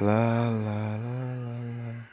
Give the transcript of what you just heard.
Lá, lá, lá, lá, lá.